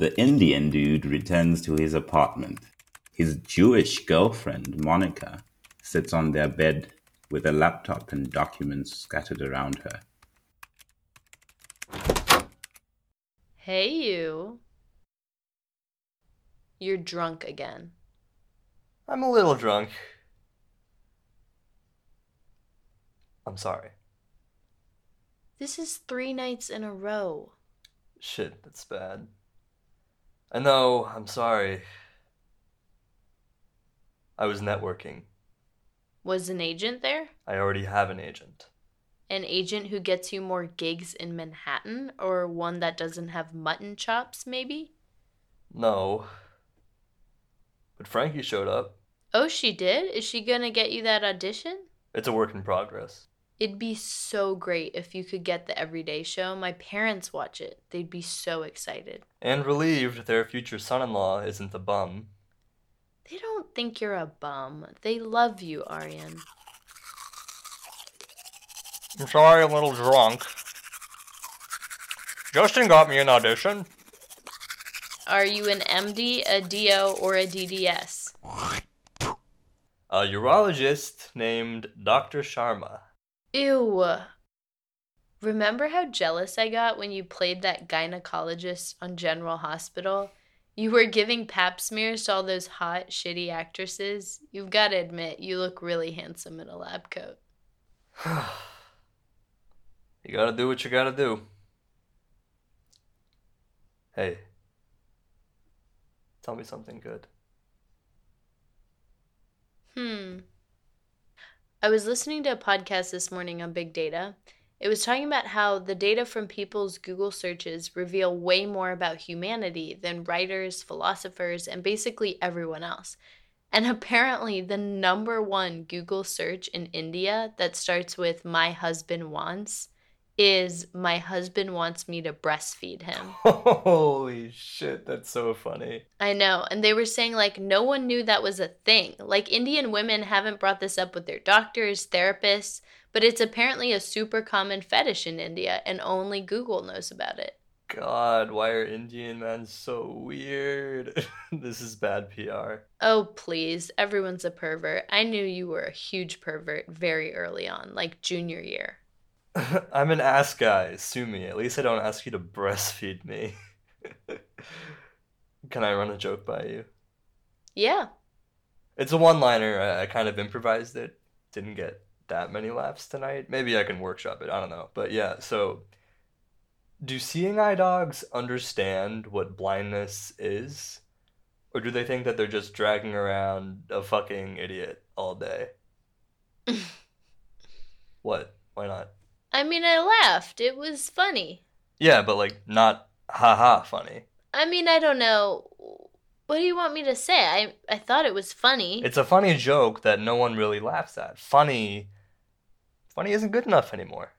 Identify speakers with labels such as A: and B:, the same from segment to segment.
A: The Indian dude returns to his apartment. His Jewish girlfriend, Monica, sits on their bed with a laptop and documents scattered around her.
B: Hey, you. You're drunk again.
C: I'm a little drunk. I'm sorry.
B: This is three nights in a row.
C: Shit, that's bad. I know, I'm sorry. I was networking.
B: Was an agent there?
C: I already have an agent.
B: An agent who gets you more gigs in Manhattan? Or one that doesn't have mutton chops, maybe?
C: No. But Frankie showed up.
B: Oh, she did? Is she gonna get you that audition?
C: It's a work in progress.
B: It'd be so great if you could get the Everyday Show. My parents watch it. They'd be so excited.
C: And relieved their future son in law isn't a bum.
B: They don't think you're a bum. They love you, Aryan.
C: I'm sorry, I'm a little drunk. Justin got me an audition.
B: Are you an MD, a DO, or a DDS?
C: A urologist named Dr. Sharma.
B: Ew. Remember how jealous I got when you played that gynecologist on General Hospital? You were giving pap smears to all those hot, shitty actresses. You've got to admit, you look really handsome in a lab coat.
C: You gotta do what you gotta do. Hey. Tell me something good.
B: Hmm. I was listening to a podcast this morning on big data. It was talking about how the data from people's Google searches reveal way more about humanity than writers, philosophers, and basically everyone else. And apparently, the number one Google search in India that starts with my husband wants is my husband wants me to breastfeed him.
C: Holy shit, that's so funny.
B: I know. And they were saying, like, no one knew that was a thing. Like, Indian women haven't brought this up with their doctors, therapists, but it's apparently a super common fetish in India, and only Google knows about it.
C: God, why are Indian men so weird? this is bad PR.
B: Oh, please. Everyone's a pervert. I knew you were a huge pervert very early on, like junior year.
C: I'm an ass guy. Sue me. At least I don't ask you to breastfeed me. Can I run a joke by you?
B: Yeah.
C: It's a one liner. I, I kind of improvised it. Didn't get that many laughs tonight. Maybe I can workshop it. I don't know. But yeah, so do seeing eye dogs understand what blindness is? Or do they think that they're just dragging around a fucking idiot all day? what? Why not?
B: I mean, I laughed. It was funny.
C: Yeah, but like not haha funny.
B: I mean, I don't know. What do you want me to say? I I thought it was funny.
C: It's a funny joke that no one really laughs at. Funny funny isn't good enough anymore.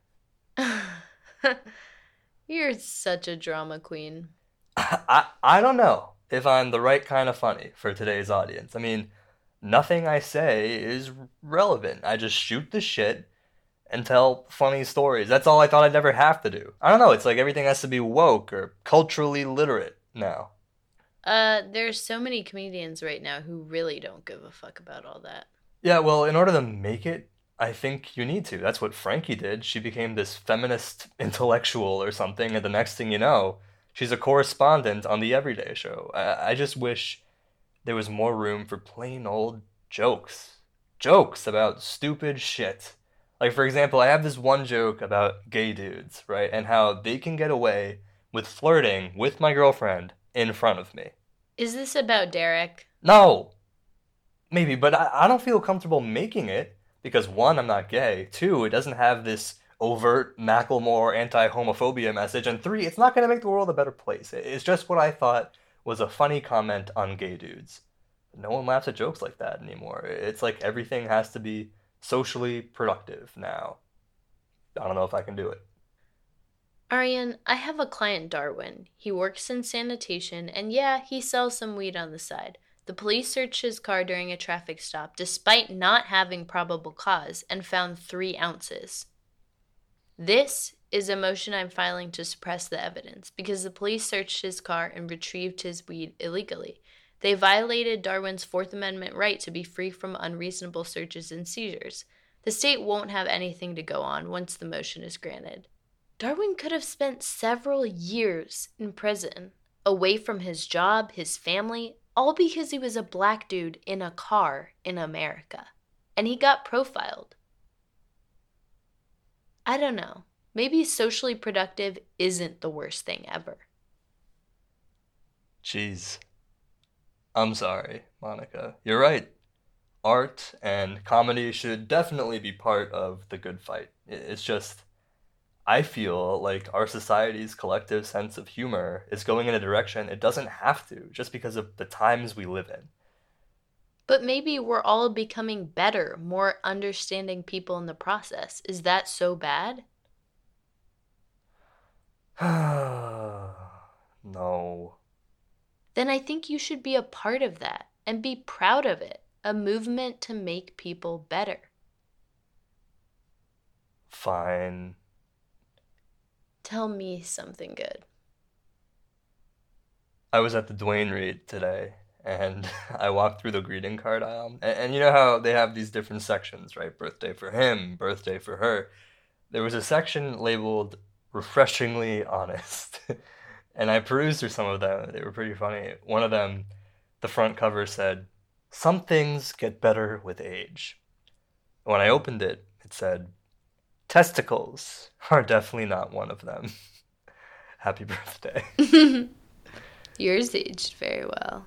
B: You're such a drama queen.
C: I I don't know if I'm the right kind of funny for today's audience. I mean, nothing I say is relevant. I just shoot the shit and tell funny stories. That's all I thought I'd ever have to do. I don't know, it's like everything has to be woke or culturally literate now.
B: Uh, there's so many comedians right now who really don't give a fuck about all that.
C: Yeah, well, in order to make it, I think you need to. That's what Frankie did. She became this feminist intellectual or something, and the next thing you know, she's a correspondent on the Everyday Show. I, I just wish there was more room for plain old jokes. Jokes about stupid shit. Like, for example, I have this one joke about gay dudes, right? And how they can get away with flirting with my girlfriend in front of me.
B: Is this about Derek?
C: No! Maybe, but I, I don't feel comfortable making it because one, I'm not gay. Two, it doesn't have this overt Macklemore anti homophobia message. And three, it's not going to make the world a better place. It's just what I thought was a funny comment on gay dudes. No one laughs at jokes like that anymore. It's like everything has to be socially productive now. I don't know if I can do it.
B: Aryan, I have a client, Darwin. He works in sanitation, and yeah, he sells some weed on the side. The police searched his car during a traffic stop despite not having probable cause and found three ounces. This is a motion I'm filing to suppress the evidence because the police searched his car and retrieved his weed illegally. They violated Darwin's Fourth Amendment right to be free from unreasonable searches and seizures. The state won't have anything to go on once the motion is granted. Darwin could have spent several years in prison, away from his job, his family, all because he was a black dude in a car in America. And he got profiled. I don't know. Maybe socially productive isn't the worst thing ever.
C: Jeez. I'm sorry, Monica. You're right. Art and comedy should definitely be part of the good fight. It's just, I feel like our society's collective sense of humor is going in a direction it doesn't have to, just because of the times we live in.
B: But maybe we're all becoming better, more understanding people in the process. Is that so bad?
C: no.
B: Then I think you should be a part of that and be proud of it. A movement to make people better.
C: Fine.
B: Tell me something good.
C: I was at the Duane Reade today and I walked through the greeting card aisle. And, and, you know how they have these different sections, right? Birthday for him, birthday for her. There was a section labeled refreshingly honest. and I perused through some of them. They were pretty funny. One of them, the front cover said, Some things get better with age. When I opened it, it said, Testicles are definitely not one of them. Happy birthday.
B: Yours aged very well.